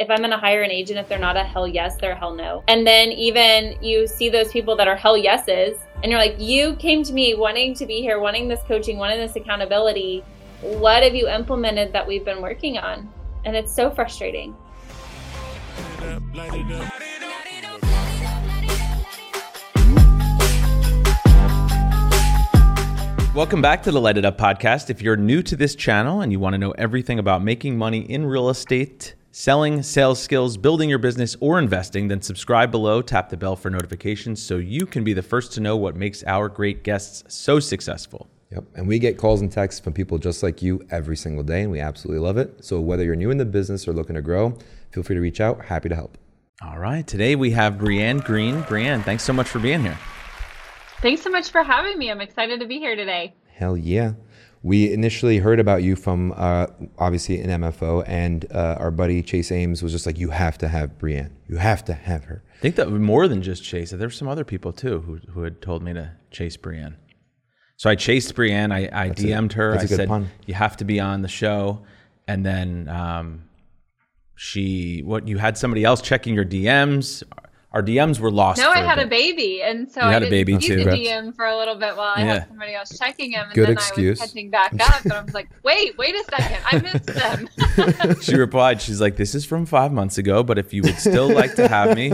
if I'm going to hire an agent, if they're not a hell yes, they're a hell no. And then even you see those people that are hell yeses, and you're like, you came to me wanting to be here, wanting this coaching, wanting this accountability. What have you implemented that we've been working on? And it's so frustrating. Welcome back to the Light It Up podcast. If you're new to this channel and you want to know everything about making money in real estate, selling, sales skills, building your business, or investing, then subscribe below, tap the bell for notifications so you can be the first to know what makes our great guests so successful. Yep. And we get calls and texts from people just like you every single day, and we absolutely love it. So whether you're new in the business or looking to grow, feel free to reach out. Happy to help. All right. Today we have Breann Green. Breann, thanks so much for being here. Thanks so much for having me. I'm excited to be here today. Hell yeah. We initially heard about you from uh, obviously an MFO, and uh, our buddy Chase Ames was just like, "You have to have Breann. You have to have her." I think that more than just Chase. There were some other people too who, who had told me to chase Breann. So I chased Breann. I, I DM'd her. I said, pun. "You have to be on the show." And then um, she, what you had somebody else checking your DMs our DMs were lost. No, I had a, a, baby, and so you I had a baby too. The DM for a little bit while I yeah. had somebody else checking him, and Good then excuse. I was catching back up, and I was like, "Wait, wait a second, I missed them." she replied, "She's like, this is from five months ago, but if you would still like to have me,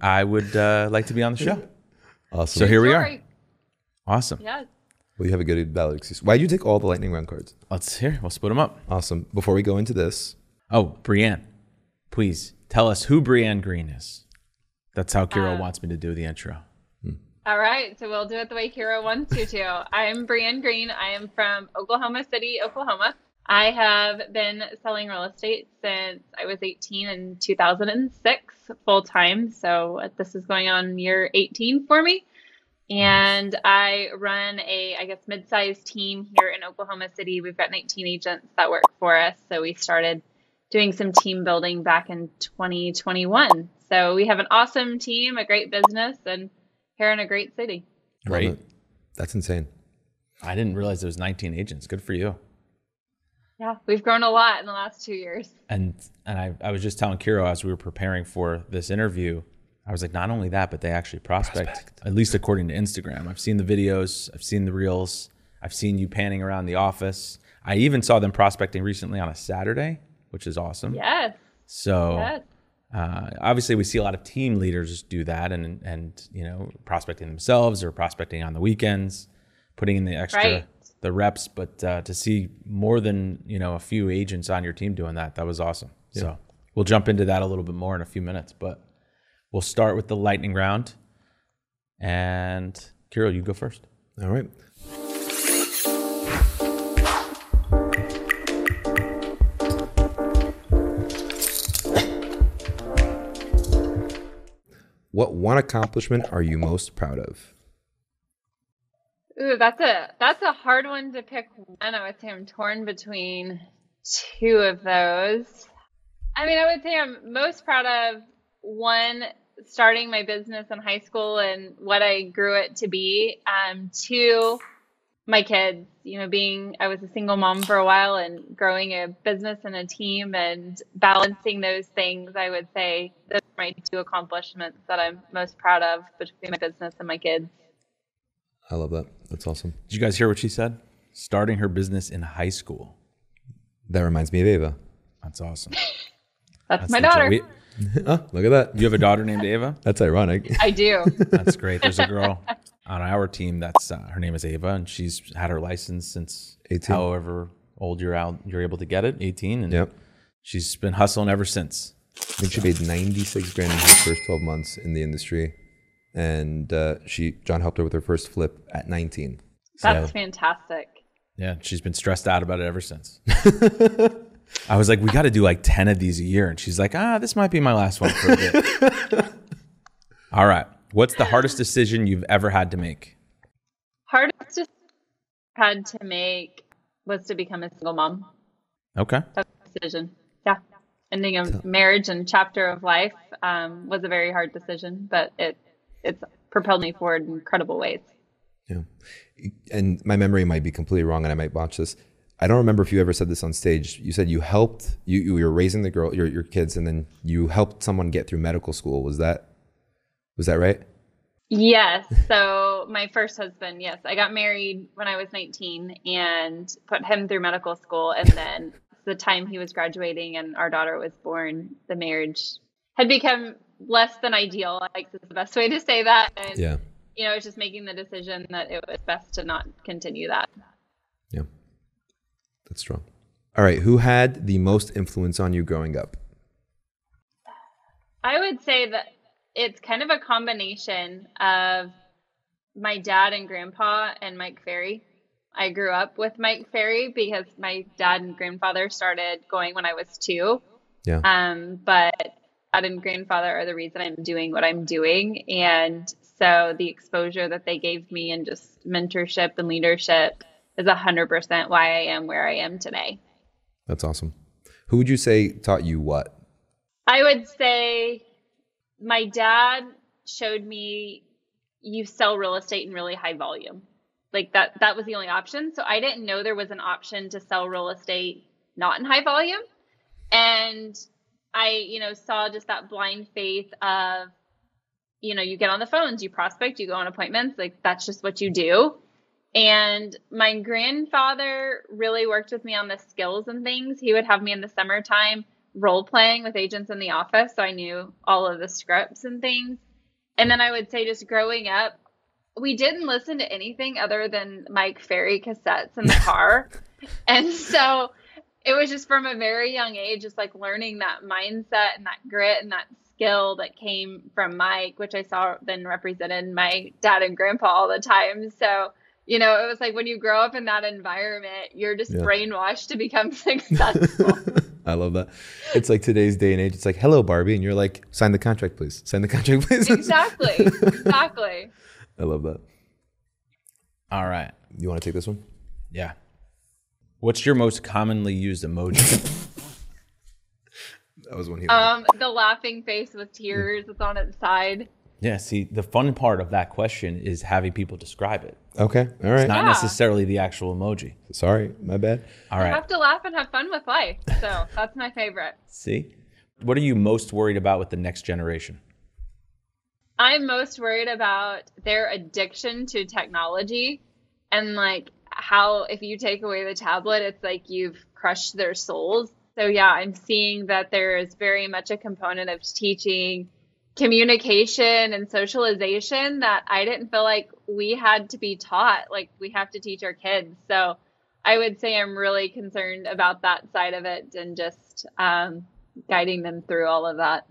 I would uh, like to be on the show." Awesome. So here we are. Awesome. Yeah. Well, you have a good valid excuse. Why did you take all the lightning round cards? Let's hear. We'll split them up. Awesome. Before we go into this, oh, Breann, please tell us who Breann Green is. That's how Kiro uh, wants me to do the intro. Hmm. All right, so we'll do it the way Kiro wants you to. I'm Breann Green. I am from Oklahoma City, Oklahoma. I have been selling real estate since I was 18 in 2006 full time. So this is going on year 18 for me. And I run a, I guess, mid-sized team here in Oklahoma City. We've got 19 agents that work for us. So we started doing some team building back in 2021. So we have an awesome team, a great business, and here in a great city. Right. That's insane. I didn't realize there was 19 agents. Good for you. Yeah, we've grown a lot in the last two years. And and I, I was just telling Kiro as we were preparing for this interview, I was like, not only that, but they actually prospect, prospect, at least according to Instagram. I've seen the videos, I've seen the reels, I've seen you panning around the office. I even saw them prospecting recently on a Saturday, which is awesome. Yes. So yes. Uh, obviously, we see a lot of team leaders do that, and and you know, prospecting themselves or prospecting on the weekends, putting in the extra right. the reps. But uh, to see more than you know a few agents on your team doing that, that was awesome. Yeah. So we'll jump into that a little bit more in a few minutes, but we'll start with the lightning round. And Kiro, you go first. All right. What one accomplishment are you most proud of? Ooh, that's a that's a hard one to pick one. I would say I'm torn between two of those. I mean, I would say I'm most proud of one starting my business in high school and what I grew it to be. Um, two, my kids, you know, being, I was a single mom for a while and growing a business and a team and balancing those things, I would say my two accomplishments that I'm most proud of between my business and my kids. I love that. That's awesome. Did you guys hear what she said? Starting her business in high school. That reminds me of Ava. That's awesome. That's, That's my daughter. We, oh, look at that. You have a daughter named Ava? That's ironic. I do. That's great. There's a girl on our team that's uh, her name is Ava, and she's had her license since 18. however old you're out you're able to get it, 18, and yep. she's been hustling ever since. I think she made 96 grand in her first 12 months in the industry, and uh, she John helped her with her first flip at 19. That's so, fantastic. Yeah, she's been stressed out about it ever since. I was like, we got to do like 10 of these a year. And she's like, ah, this might be my last one for a bit. All right. What's the hardest decision you've ever had to make? Hardest had to make was to become a single mom. Okay. Tough decision. Ending a marriage and chapter of life um, was a very hard decision, but it it's propelled me forward in incredible ways. Yeah. And my memory might be completely wrong and I might botch this. I don't remember if you ever said this on stage. You said you helped you you were raising the girl your your kids and then you helped someone get through medical school. Was that was that right? Yes. So my first husband, yes, I got married when I was 19 and put him through medical school and then the time he was graduating and our daughter was born, the marriage had become less than ideal. I think is the best way to say that. And, yeah. You know, it was just making the decision that it was best to not continue that. Yeah. That's strong. All right. Who had the most influence on you growing up? I would say that it's kind of a combination of my dad and grandpa and Mike Ferry. I grew up with Mike Ferry because my dad and grandfather started going when I was two. Yeah. Um, but dad and grandfather are the reason I'm doing what I'm doing. And so the exposure that they gave me and just mentorship and leadership is 100% why I am where I am today. That's awesome. Who would you say taught you what? I would say my dad showed me you sell real estate in really high volume. Like that that was the only option. So I didn't know there was an option to sell real estate not in high volume. And I, you know, saw just that blind faith of, you know, you get on the phones, you prospect, you go on appointments, like that's just what you do. And my grandfather really worked with me on the skills and things. He would have me in the summertime role playing with agents in the office, so I knew all of the scripts and things. And then I would say just growing up, we didn't listen to anything other than Mike Ferry cassettes in the car. and so it was just from a very young age, just like learning that mindset and that grit and that skill that came from Mike, which I saw then represented my dad and grandpa all the time. So, you know, it was like when you grow up in that environment, you're just yeah. brainwashed to become successful. I love that. It's like today's day and age. It's like, hello, Barbie. And you're like, sign the contract, please. Sign the contract, please. Exactly. exactly. I love that. All right. You want to take this one? Yeah. What's your most commonly used emoji? that was one here. Um, the laughing face with tears that's on its side. Yeah, see, the fun part of that question is having people describe it. Okay, all right. It's not yeah. necessarily the actual emoji. Sorry, my bad. All right. You have to laugh and have fun with life. So that's my favorite. See? What are you most worried about with the next generation? I'm most worried about their addiction to technology and like how if you take away the tablet, it's like you've crushed their souls. So yeah, I'm seeing that there is very much a component of teaching communication and socialization that I didn't feel like we had to be taught. Like we have to teach our kids. So I would say I'm really concerned about that side of it and just um, guiding them through all of that.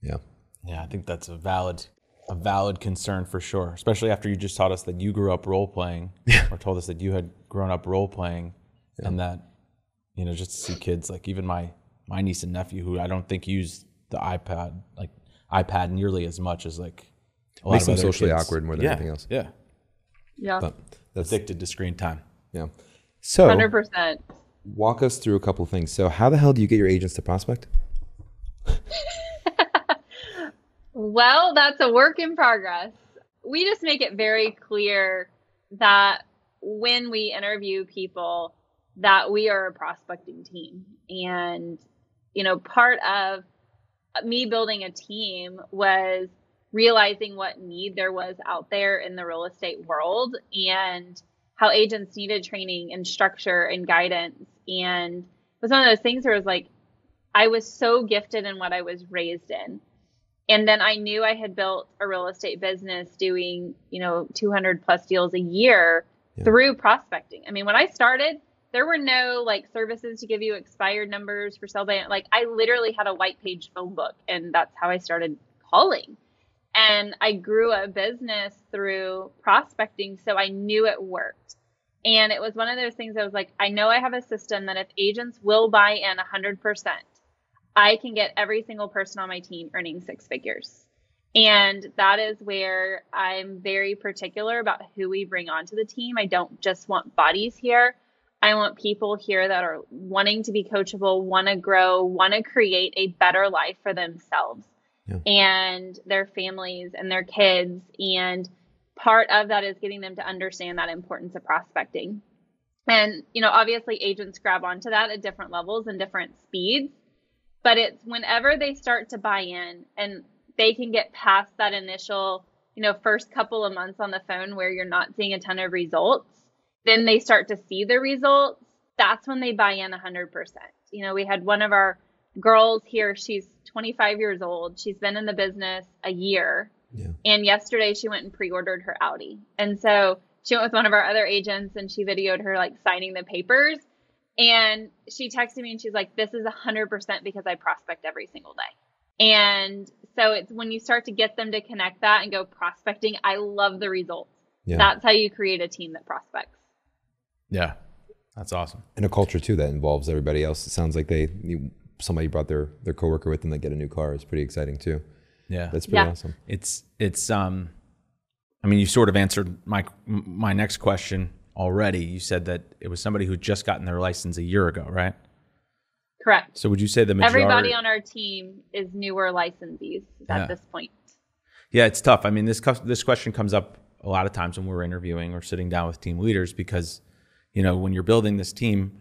Yeah. Yeah, I think that's a valid a valid concern for sure, especially after you just taught us that you grew up role playing, or told us that you had grown up role playing, yeah. and that you know just to see kids like even my my niece and nephew who I don't think use the iPad like iPad nearly as much as like a lot Makes of them socially kids. awkward more than yeah. anything else. Yeah, yeah. But that's addicted to screen time. Yeah. So, hundred percent. Walk us through a couple things. So, how the hell do you get your agents to prospect? Well, that's a work in progress. We just make it very clear that when we interview people that we are a prospecting team. And you know part of me building a team was realizing what need there was out there in the real estate world and how agents needed training and structure and guidance. And it was one of those things where it was like I was so gifted in what I was raised in and then I knew I had built a real estate business doing, you know, 200 plus deals a year yeah. through prospecting. I mean, when I started, there were no like services to give you expired numbers for sell by like I literally had a white page phone book and that's how I started calling. And I grew a business through prospecting, so I knew it worked. And it was one of those things I was like, I know I have a system that if agents will buy in 100%, I can get every single person on my team earning six figures. And that is where I'm very particular about who we bring onto the team. I don't just want bodies here. I want people here that are wanting to be coachable, want to grow, want to create a better life for themselves yeah. and their families and their kids. And part of that is getting them to understand that importance of prospecting. And, you know, obviously agents grab onto that at different levels and different speeds. But it's whenever they start to buy in and they can get past that initial, you know, first couple of months on the phone where you're not seeing a ton of results, then they start to see the results. That's when they buy in 100%. You know, we had one of our girls here, she's 25 years old. She's been in the business a year. Yeah. And yesterday she went and pre ordered her Audi. And so she went with one of our other agents and she videoed her like signing the papers. And she texted me and she's like, This is 100% because I prospect every single day. And so it's when you start to get them to connect that and go prospecting, I love the results. Yeah. That's how you create a team that prospects. Yeah. That's awesome. And a culture too that involves everybody else. It sounds like they somebody brought their their coworker with them that get a new car. It's pretty exciting too. Yeah. That's pretty yeah. awesome. It's it's um I mean, you sort of answered my my next question already. You said that it was somebody who just gotten their license a year ago, right? Correct. So would you say the majority everybody on our team is newer licensees at yeah. this point? Yeah, it's tough. I mean, this this question comes up a lot of times when we're interviewing or sitting down with team leaders because you know when you're building this team,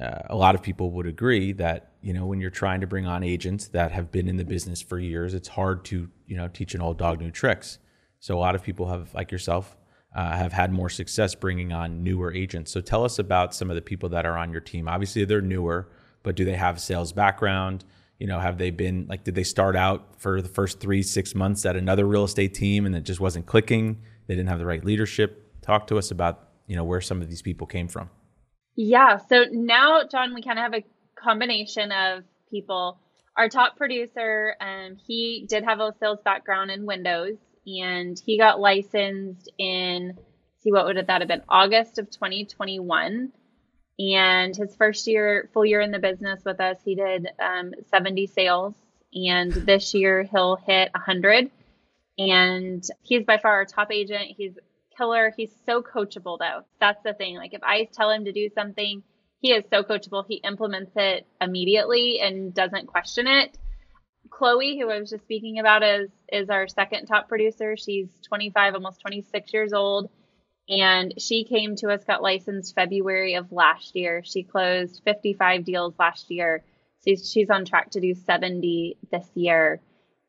uh, a lot of people would agree that you know when you're trying to bring on agents that have been in the business for years, it's hard to you know teach an old dog new tricks. So a lot of people have, like yourself, uh, have had more success bringing on newer agents. So tell us about some of the people that are on your team. Obviously, they're newer, but do they have sales background? You know, have they been like, did they start out for the first three, six months at another real estate team and it just wasn't clicking? They didn't have the right leadership. Talk to us about, you know, where some of these people came from. Yeah. So now, John, we kind of have a combination of people. Our top producer, um, he did have a sales background in Windows and he got licensed in see what would that have been August of 2021 and his first year full year in the business with us he did um, 70 sales. And this year he'll hit 100 and he's by far our top agent. He's killer. He's so coachable though. That's the thing. Like if i tell him to do something he is so coachable. He implements it immediately and doesn't question it Chloe, who I was just speaking about, is is our second top producer. She's 25, almost 26 years old, and she came to us, got licensed February of last year. She closed 55 deals last year. So she's on track to do 70 this year.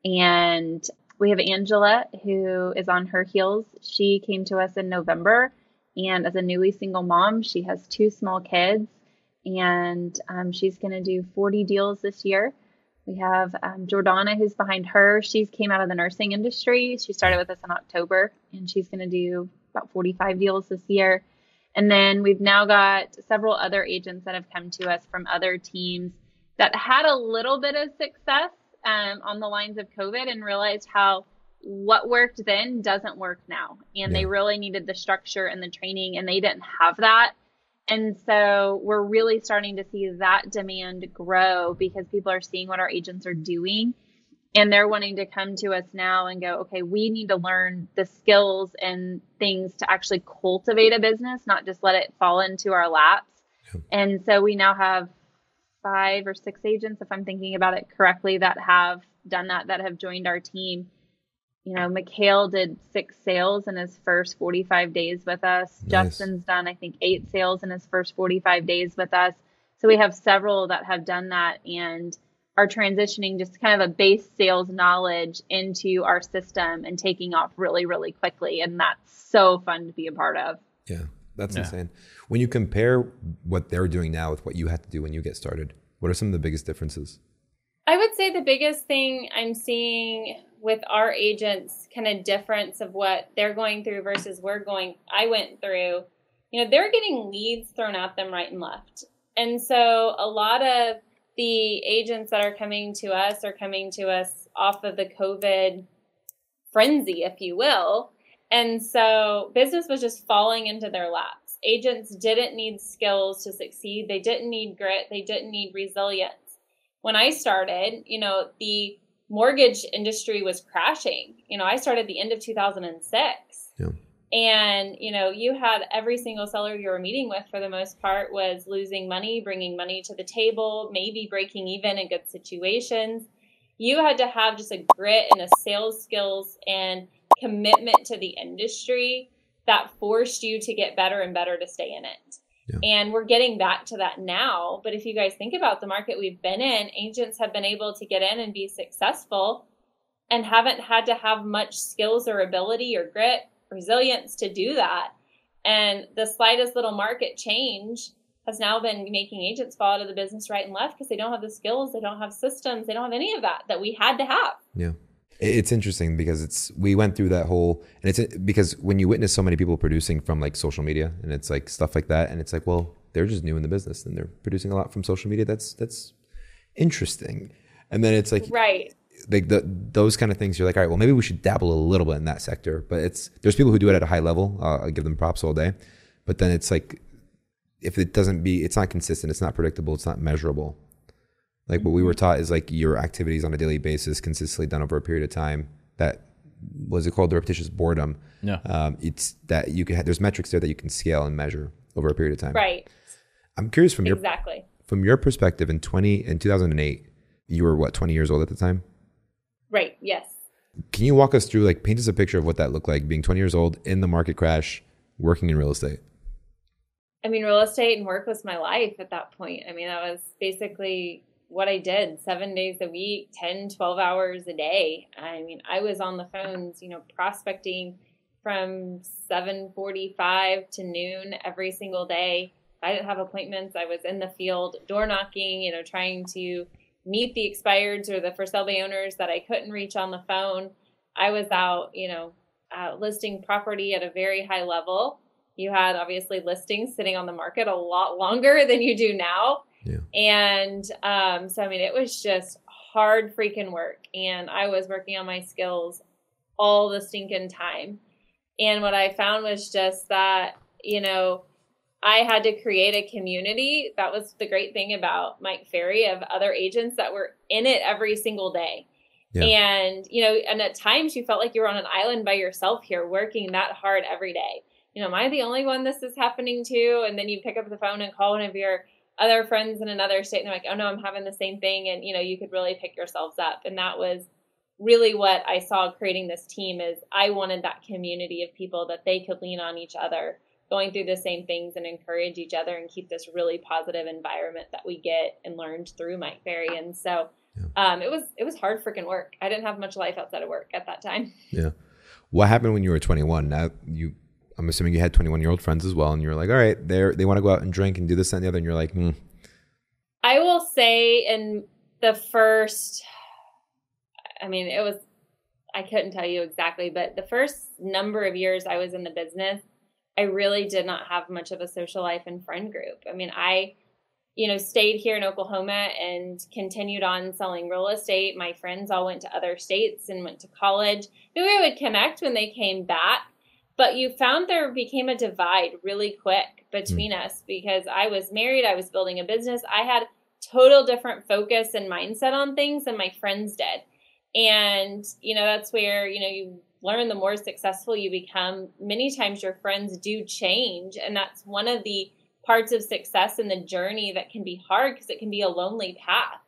And we have Angela, who is on her heels. She came to us in November, and as a newly single mom, she has two small kids, and um, she's going to do 40 deals this year. We have um, Jordana, who's behind her. She came out of the nursing industry. She started with us in October, and she's going to do about 45 deals this year. And then we've now got several other agents that have come to us from other teams that had a little bit of success um, on the lines of COVID and realized how what worked then doesn't work now. And yeah. they really needed the structure and the training, and they didn't have that. And so we're really starting to see that demand grow because people are seeing what our agents are doing and they're wanting to come to us now and go, okay, we need to learn the skills and things to actually cultivate a business, not just let it fall into our laps. Yeah. And so we now have five or six agents, if I'm thinking about it correctly, that have done that, that have joined our team you know, Mikhail did six sales in his first 45 days with us. Nice. Justin's done, I think, eight sales in his first 45 days with us. So we have several that have done that and are transitioning just kind of a base sales knowledge into our system and taking off really, really quickly. And that's so fun to be a part of. Yeah, that's yeah. insane. When you compare what they're doing now with what you had to do when you get started, what are some of the biggest differences? I would say the biggest thing I'm seeing with our agents kind of difference of what they're going through versus we're going I went through, you know, they're getting leads thrown at them right and left. And so a lot of the agents that are coming to us are coming to us off of the COVID frenzy, if you will. And so business was just falling into their laps. Agents didn't need skills to succeed. They didn't need grit. They didn't need resilience. When I started, you know, the mortgage industry was crashing. You know, I started the end of 2006. Yeah. And, you know, you had every single seller you were meeting with for the most part was losing money, bringing money to the table, maybe breaking even in good situations. You had to have just a grit and a sales skills and commitment to the industry that forced you to get better and better to stay in it. Yeah. And we're getting back to that now. But if you guys think about the market we've been in, agents have been able to get in and be successful and haven't had to have much skills or ability or grit, resilience to do that. And the slightest little market change has now been making agents fall out of the business right and left because they don't have the skills, they don't have systems, they don't have any of that that we had to have. Yeah. It's interesting because it's we went through that whole and it's because when you witness so many people producing from like social media and it's like stuff like that and it's like well they're just new in the business and they're producing a lot from social media that's that's interesting. And then it's like right. like the those kind of things you're like all right well maybe we should dabble a little bit in that sector. But it's there's people who do it at a high level uh, I give them props all day. But then it's like if it doesn't be it's not consistent it's not predictable it's not measurable like what we were taught is like your activities on a daily basis, consistently done over a period of time. That was it called the repetitious boredom. Yeah. Um, it's that you can have, there's metrics there that you can scale and measure over a period of time. Right. I'm curious from your exactly from your perspective in 20 in 2008, you were what 20 years old at the time. Right. Yes. Can you walk us through like paint us a picture of what that looked like being 20 years old in the market crash, working in real estate? I mean, real estate and work was my life at that point. I mean, that was basically what I did seven days a week, 10, 12 hours a day. I mean, I was on the phones, you know, prospecting from 7:45 to noon every single day. I didn't have appointments. I was in the field door knocking, you know, trying to meet the expireds or the for sale by owners that I couldn't reach on the phone. I was out, you know, uh, listing property at a very high level. You had obviously listings sitting on the market a lot longer than you do now. Yeah. And um, so, I mean, it was just hard freaking work. And I was working on my skills all the stinking time. And what I found was just that, you know, I had to create a community. That was the great thing about Mike Ferry of other agents that were in it every single day. Yeah. And, you know, and at times you felt like you were on an island by yourself here working that hard every day. You know, am I the only one this is happening to? And then you pick up the phone and call one of your other friends in another state and they're like, oh no, I'm having the same thing. And, you know, you could really pick yourselves up. And that was really what I saw creating this team is I wanted that community of people that they could lean on each other going through the same things and encourage each other and keep this really positive environment that we get and learned through Mike Ferry. And so um, it was it was hard freaking work. I didn't have much life outside of work at that time. Yeah. What happened when you were 21? Now you I'm assuming you had 21 year old friends as well, and you're like, all right, they they want to go out and drink and do this and the other, and you're like, hmm. I will say in the first, I mean, it was, I couldn't tell you exactly, but the first number of years I was in the business, I really did not have much of a social life and friend group. I mean, I, you know, stayed here in Oklahoma and continued on selling real estate. My friends all went to other states and went to college. Maybe we would connect when they came back but you found there became a divide really quick between mm. us because I was married, I was building a business, I had total different focus and mindset on things than my friends did. And, you know, that's where, you know, you learn the more successful you become. Many times your friends do change. And that's one of the parts of success in the journey that can be hard because it can be a lonely path.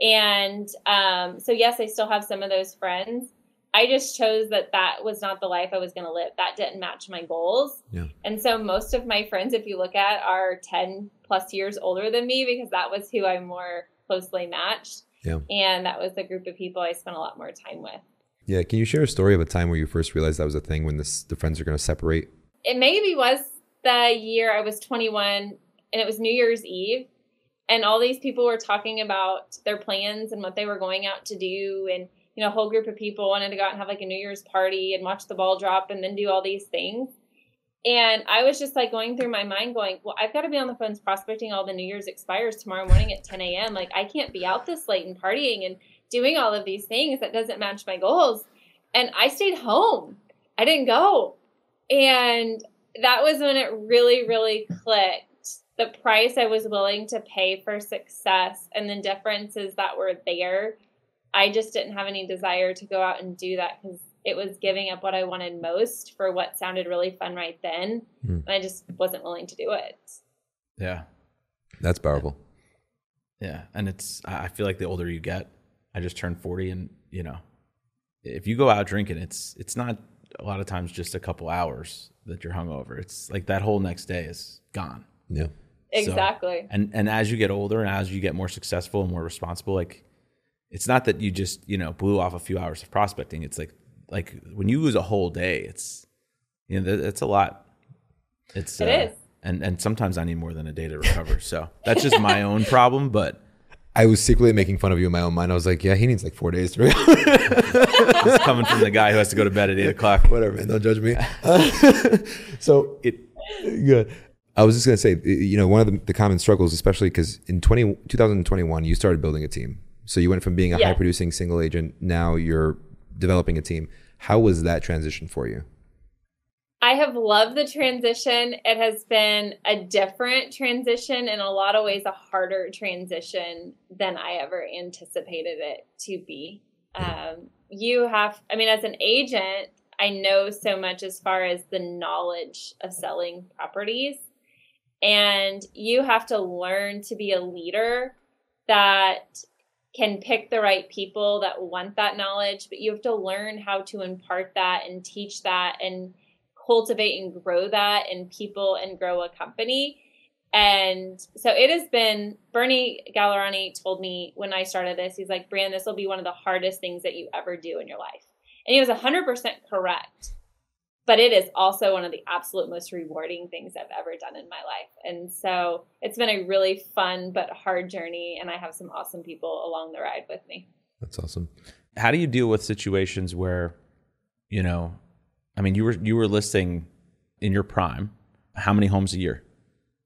And um, so, yes, I still have some of those friends, I just chose that that was not the life I was going to live. That didn't match my goals. Yeah. And so most of my friends, if you look at, are 10 plus years older than me because that was who I more closely matched. Yeah. And that was the group of people I spent a lot more time with. Yeah. Can you share a story of a time where you first realized that was a thing when this, the friends are going to separate? It maybe was the year I was 21 and it was New Year's Eve. And all these people were talking about their plans and what they were going out to do. And you know, a whole group of people wanted to go out and have like a New Year's party and watch the ball drop and then do all these things. And I was just like going through my mind, going, well, I've got to be on the phones prospecting all the New Year's expires tomorrow morning at 10 a.m. Like, I can't be out this late and partying and doing all of these things that doesn't match my goals. And I stayed home. I didn't go. And that was when it really, really clicked the price I was willing to pay for success and the differences that were there I just didn't have any desire to go out and do that because it was giving up what I wanted most for what sounded really fun right then. Mm. And I just wasn't willing to do it. Yeah. That's powerful. Yeah. And it's, I feel like the older you get, I just turned 40 and, you know, if you go out drinking, it's, it's not a lot of times just a couple hours that you're hungover. It's like that whole next day is gone. Yeah. Exactly. So, and and as you get older and as you get more successful and more responsible, like it's not that you just you know blew off a few hours of prospecting. It's like like when you lose a whole day, it's you know it's a lot. It's it uh, is. And and sometimes I need more than a day to recover. So that's just my own problem, but. I was secretly making fun of you in my own mind. I was like, yeah, he needs like four days to recover. it's coming from the guy who has to go to bed at eight o'clock. Whatever, man. Don't judge me. so it good. I was just gonna say, you know, one of the, the common struggles, especially because in 20, 2021, you started building a team. So you went from being a yeah. high producing single agent, now you're developing a team. How was that transition for you? I have loved the transition. It has been a different transition, in a lot of ways, a harder transition than I ever anticipated it to be. Um, you have, I mean, as an agent, I know so much as far as the knowledge of selling properties. And you have to learn to be a leader that can pick the right people that want that knowledge, but you have to learn how to impart that and teach that and cultivate and grow that in people and grow a company. And so it has been, Bernie Gallerani told me when I started this, he's like, Brian, this will be one of the hardest things that you ever do in your life. And he was 100% correct. But it is also one of the absolute most rewarding things I've ever done in my life. And so it's been a really fun but hard journey. And I have some awesome people along the ride with me. That's awesome. How do you deal with situations where, you know, I mean, you were you were listing in your prime how many homes a year?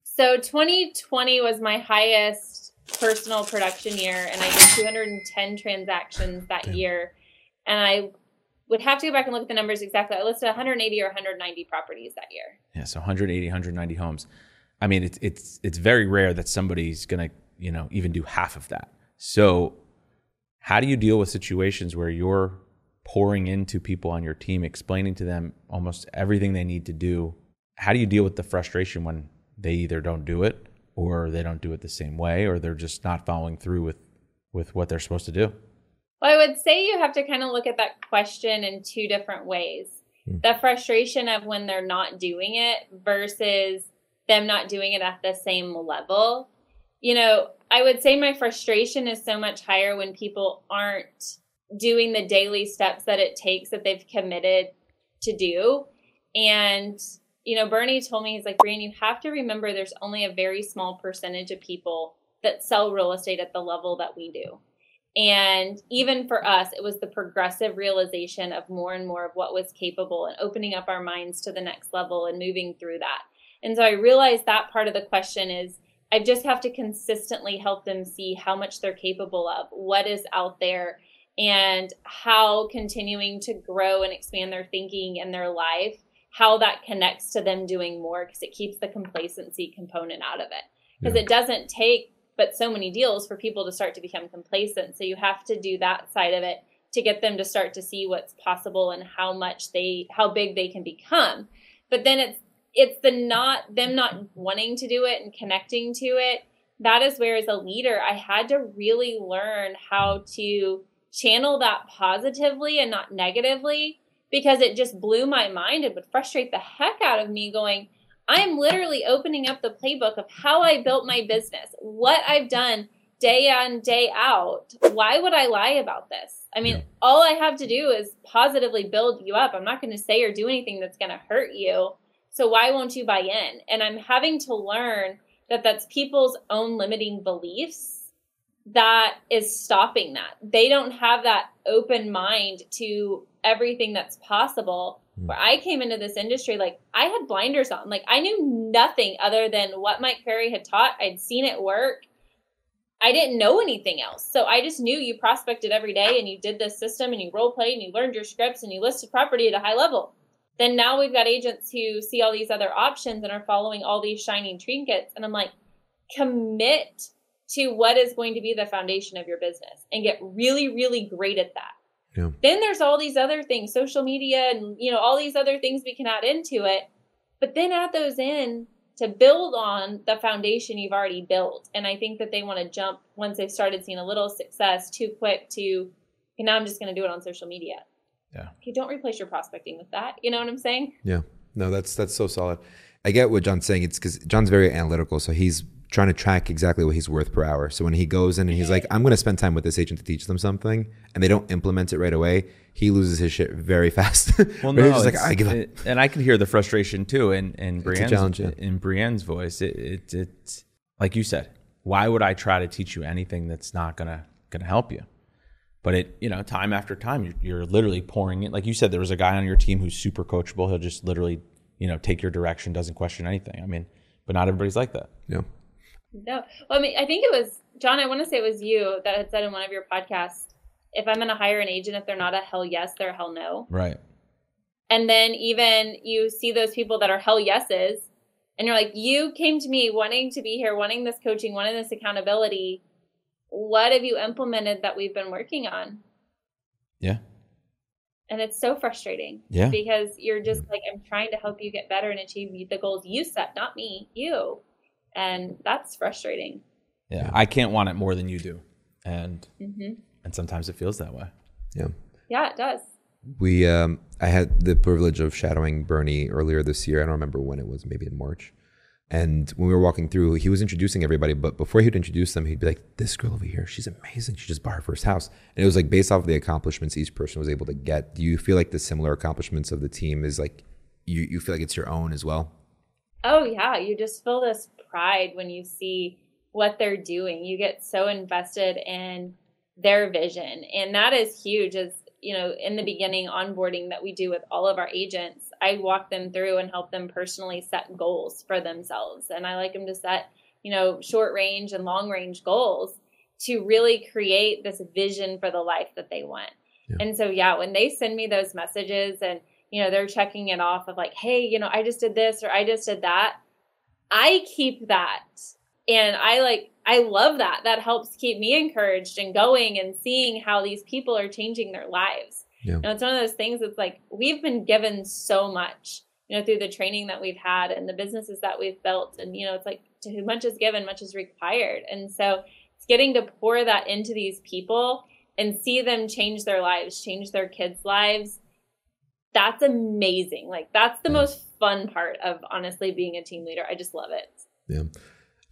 So 2020 was my highest personal production year, and I did 210 transactions that Damn. year. And I would have to go back and look at the numbers exactly. I listed 180 or 190 properties that year. Yeah, so 180, 190 homes. I mean, it's it's it's very rare that somebody's gonna you know even do half of that. So, how do you deal with situations where you're pouring into people on your team, explaining to them almost everything they need to do. How do you deal with the frustration when they either don't do it or they don't do it the same way or they're just not following through with with what they're supposed to do? Well, I would say you have to kind of look at that question in two different ways. Hmm. The frustration of when they're not doing it versus them not doing it at the same level. You know, I would say my frustration is so much higher when people aren't doing the daily steps that it takes that they've committed to do. And, you know, Bernie told me, he's like, Brian, you have to remember there's only a very small percentage of people that sell real estate at the level that we do. And even for us, it was the progressive realization of more and more of what was capable and opening up our minds to the next level and moving through that. And so I realized that part of the question is I just have to consistently help them see how much they're capable of, what is out there, and how continuing to grow and expand their thinking and their life, how that connects to them doing more because it keeps the complacency component out of it. Because yeah. it doesn't take but so many deals for people to start to become complacent. So you have to do that side of it to get them to start to see what's possible and how much they how big they can become. But then it's it's the not them not wanting to do it and connecting to it. That is where as a leader I had to really learn how to channel that positively and not negatively because it just blew my mind. It would frustrate the heck out of me going, I am literally opening up the playbook of how I built my business, what I've done day in, day out. Why would I lie about this? I mean, all I have to do is positively build you up. I'm not going to say or do anything that's going to hurt you. So why won't you buy in? And I'm having to learn that that's people's own limiting beliefs that is stopping that. They don't have that open mind to everything that's possible. Mm. Where I came into this industry, like I had blinders on. Like I knew nothing other than what Mike Ferry had taught. I'd seen it work. I didn't know anything else. So I just knew you prospected every day and you did this system and you role played and you learned your scripts and you listed property at a high level. Then now we've got agents who see all these other options and are following all these shining trinkets. And I'm like, commit to what is going to be the foundation of your business and get really, really great at that. Yeah. Then there's all these other things, social media and you know, all these other things we can add into it. But then add those in to build on the foundation you've already built. And I think that they want to jump once they've started seeing a little success too quick to okay, now I'm just gonna do it on social media. Yeah. Okay, don't replace your prospecting with that. You know what I'm saying? Yeah. No, that's that's so solid. I get what John's saying. It's because John's very analytical, so he's trying to track exactly what he's worth per hour. So when he goes in and he's like, I'm going to spend time with this agent to teach them something, and they don't implement it right away, he loses his shit very fast. Well, no, like, I give up. It, and I can hear the frustration too in, in Breann's, yeah. in Breann's voice. It, it, it's like you said, why would I try to teach you anything that's not gonna gonna help you? But it, you know, time after time, you're, you're literally pouring it. Like you said, there was a guy on your team who's super coachable. He'll just literally, you know, take your direction, doesn't question anything. I mean, but not everybody's like that. Yeah. No, well, I mean, I think it was John. I want to say it was you that had said in one of your podcasts, if I'm going to hire an agent, if they're not a hell yes, they're a hell no. Right. And then even you see those people that are hell yeses, and you're like, you came to me wanting to be here, wanting this coaching, wanting this accountability. What have you implemented that we've been working on? Yeah. And it's so frustrating. Yeah. Because you're just mm-hmm. like, I'm trying to help you get better and achieve the goals you set, not me, you and that's frustrating. Yeah, I can't want it more than you do, and mm-hmm. and sometimes it feels that way. Yeah. Yeah, it does. We, um, I had the privilege of shadowing Bernie earlier this year. I don't remember when it was, maybe in March. And when we were walking through, he was introducing everybody, but before he'd introduce them, he'd be like, "This girl over here, she's amazing. She just bought her first house." And it was like based off of the accomplishments each person was able to get. Do you feel like the similar accomplishments of the team is like you you feel like it's your own as well? Oh yeah, you just feel this pride when you see what they're doing. You get so invested in their vision. And that is huge as you know, in the beginning onboarding that we do with all of our agents, I walk them through and help them personally set goals for themselves. And I like them to set, you know, short range and long range goals to really create this vision for the life that they want. Yeah. And so, yeah, when they send me those messages and, you know, they're checking it off of like, hey, you know, I just did this or I just did that, I keep that. And I like, I love that. That helps keep me encouraged and going and seeing how these people are changing their lives. Yeah. You know, it's one of those things that's like, we've been given so much, you know, through the training that we've had and the businesses that we've built. And, you know, it's like, to whom much is given, much is required. And so it's getting to pour that into these people and see them change their lives, change their kids' lives. That's amazing. Like, that's the most fun part of honestly being a team leader. I just love it. Yeah.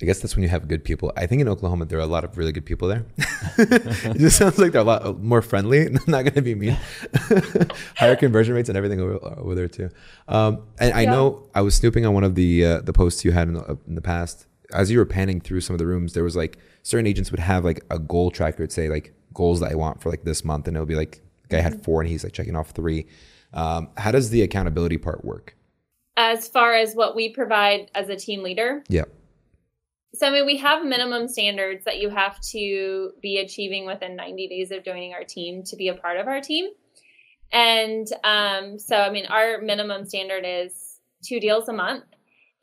I guess that's when you have good people. I think in Oklahoma there are a lot of really good people there. it just sounds like they're a lot more friendly. not going to be mean. Higher conversion rates and everything over, over there too. Um, and I know I was snooping on one of the uh, the posts you had in the, in the, past. As you were panning through some of the rooms, there was like certain agents would have like a goal tracker. It'd say like goals that I want for like this month, and it would be like guy had mm-hmm. four and he's like checking off three. Um, how does the accountability part work? as far as what we provide as a team leader. Yeah. So, I mean, we have minimum standards that you have to be achieving within 90 days of joining our team to be a part of our team. And um, so, I mean, our minimum standard is two deals a month.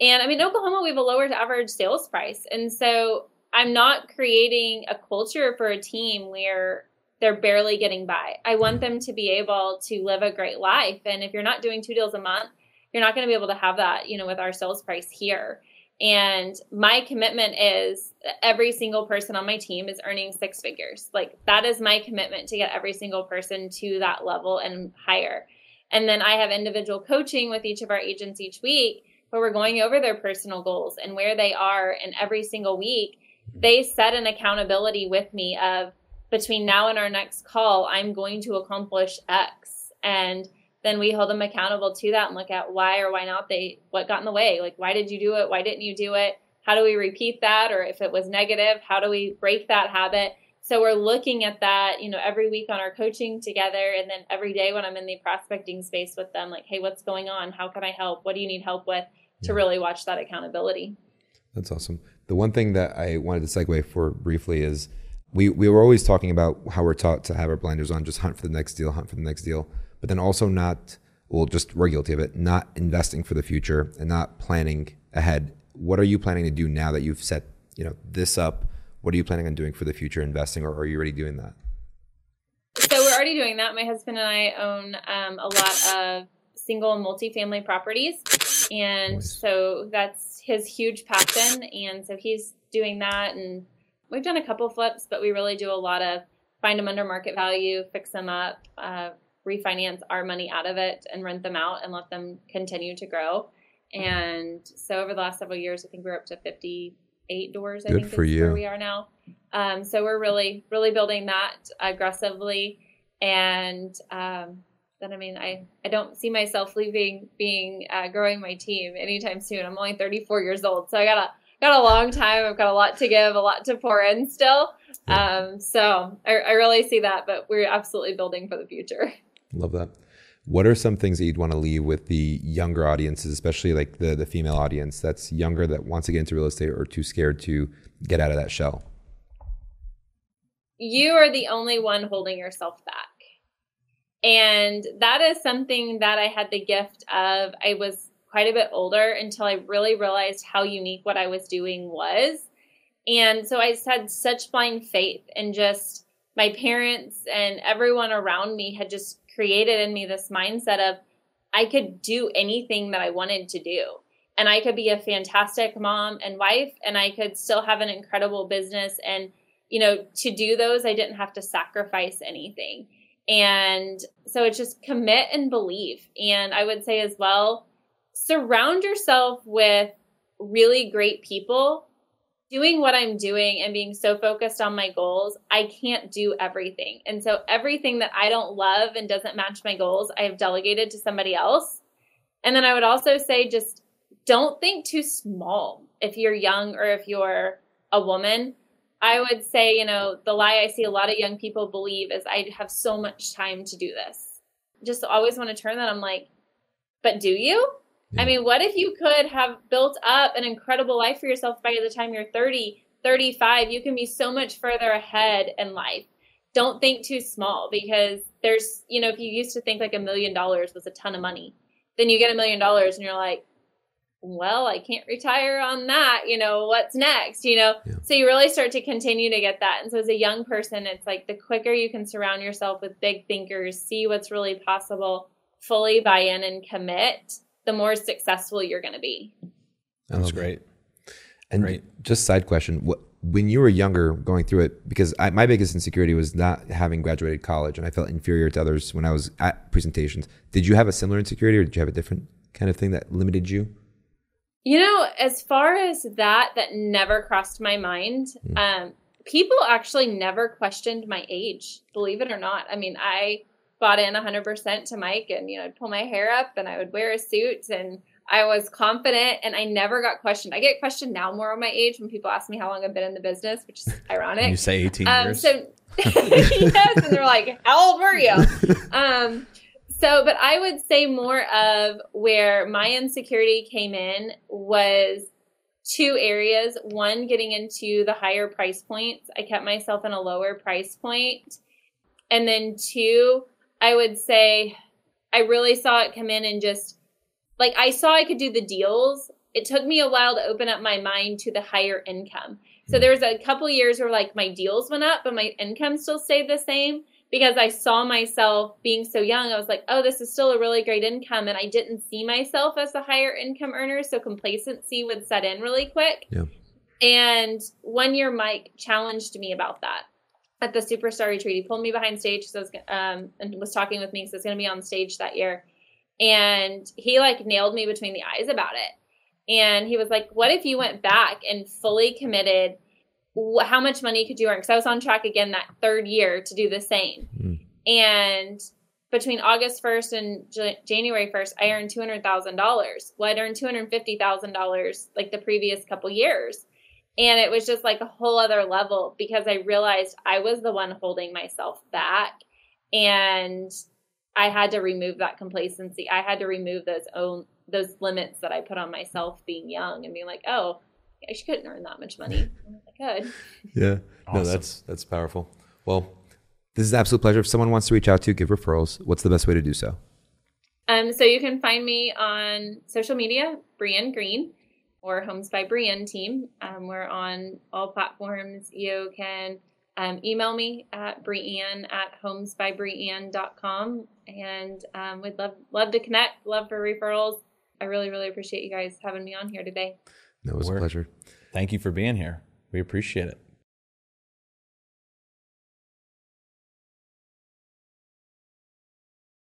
And I mean, Oklahoma, we have a lower average sales price. And so, I'm not creating a culture for a team where they're barely getting by. I want them to be able to live a great life. And if you're not doing two deals a month, you're not going to be able to have that, you know, with our sales price here. And my commitment is every single person on my team is earning six figures. Like that is my commitment to get every single person to that level and higher. And then I have individual coaching with each of our agents each week where we're going over their personal goals and where they are. And every single week, they set an accountability with me of between now and our next call, I'm going to accomplish X. And then we hold them accountable to that and look at why or why not they what got in the way. Like why did you do it? Why didn't you do it? How do we repeat that? Or if it was negative how do we break that habit? So we're looking at that you know every week on our coaching together. And then every day when i'm in the prospecting space with them like hey what's going on? How can i help? What do you need help with? To really watch that accountability. That's awesome. The one thing that i wanted to segue for briefly is we, we were always talking about how we're taught to have our blinders on just hunt for the next deal hunt for the next deal but then also not, well, just we're guilty of it, not investing for the future and not planning ahead. What are you planning to do now that you've set, you know, this up? What are you planning on doing for the future investing, or are you already doing that? So we're already doing that. My husband and I own um, a lot of single and multifamily properties, and nice. so that's his huge passion. And so he's doing that, and we've done a couple flips, but we really do a lot of find them under market value, fix them up, uh, refinance our money out of it and rent them out and let them continue to grow. And so over the last several years, I think we're up to 50 eight doors. I Good think for you. where we are now. Um, so we're really, really building that aggressively. And um, then, I mean, I, I don't see myself leaving, being, uh, growing my team anytime soon. I'm only 34 years old. So I got a, got a long time. I've got a lot to give, a lot to pour in still. Um, so I, I really see that, but we're absolutely building for the future. Love that. What are some things that you'd want to leave with the younger audiences, especially like the the female audience that's younger that wants to get into real estate or too scared to get out of that shell? You are the only one holding yourself back. And that is something that I had the gift of. I was quite a bit older until I really realized how unique what I was doing was. And so I just had such blind faith and just my parents and everyone around me had just created in me this mindset of I could do anything that I wanted to do. And I could be a fantastic mom and wife, and I could still have an incredible business. And, you know, to do those, I didn't have to sacrifice anything. And so it's just commit and believe. And I would say as well, surround yourself with really great people doing what I'm doing and being so focused on my goals, I can't do everything. And so everything that I don't love and doesn't match my goals, I have delegated to somebody else. And then I would also say just don't think too small if you're young or if you're a woman. I would say, you know, the lie I see a lot of young people believe is I have so much time to do this. Just always want to turn that. I'm like, but do you? Yeah. I mean, what if you could have built up an incredible life for yourself by the time you're 30, 35? You can be so much further ahead in life. Don't think too small because there's, you know, if you used to think like a million dollars was a ton of money, then you get a million dollars and you're like, well, I can't retire on that. You know, what's next? You know, yeah. so you really start to continue to get that. And so, as a young person, it's like the quicker you can surround yourself with big thinkers, see what's really possible, fully buy in and commit, the more successful you're going to be. That's great. And great. just side question, what, when you were younger going through it, because I, my biggest insecurity was not having graduated college and I felt inferior to others when I was at presentations. Did you have a similar insecurity or did you have a different kind of thing that limited you? You know, as far as that, that never crossed my mind. Mm. Um, people actually never questioned my age, believe it or not. I mean, I bought in 100% to Mike and, you know, I'd pull my hair up and I would wear a suit and I was confident and I never got questioned. I get questioned now more on my age when people ask me how long I've been in the business, which is ironic. you say 18 um, years. So, yes, and they're like, how old were you? Um, so, but I would say more of where my insecurity came in was two areas. One, getting into the higher price points. I kept myself in a lower price point. And then two, I would say I really saw it come in and just like I saw I could do the deals. It took me a while to open up my mind to the higher income. So hmm. there was a couple years where like my deals went up, but my income still stayed the same because I saw myself being so young. I was like, oh, this is still a really great income. And I didn't see myself as a higher income earner. So complacency would set in really quick. Yeah. And one year, Mike challenged me about that at the Superstar Retreat. He pulled me behind stage so was, um, and was talking with me because I was going to be on stage that year. And he like nailed me between the eyes about it. And he was like, "What if you went back and fully committed? How much money could you earn?" Because I was on track again that third year to do the same. Mm. And between August 1st and J- January 1st, I earned $200,000. Well, I'd earned $250,000 like the previous couple years. And it was just like a whole other level because I realized I was the one holding myself back. And I had to remove that complacency. I had to remove those own those limits that I put on myself being young and being like, oh, I couldn't earn that much money. I could. Yeah. Awesome. No, that's that's powerful. Well, this is an absolute pleasure. If someone wants to reach out to you, give referrals, what's the best way to do so? Um, so you can find me on social media, Breann Green or Homes by Breann team. Um, we're on all platforms. You can um, email me at Breann at homesbybreann.com and um, we'd love love to connect, love for referrals. I really, really appreciate you guys having me on here today. That was a pleasure. Thank you for being here. We appreciate it.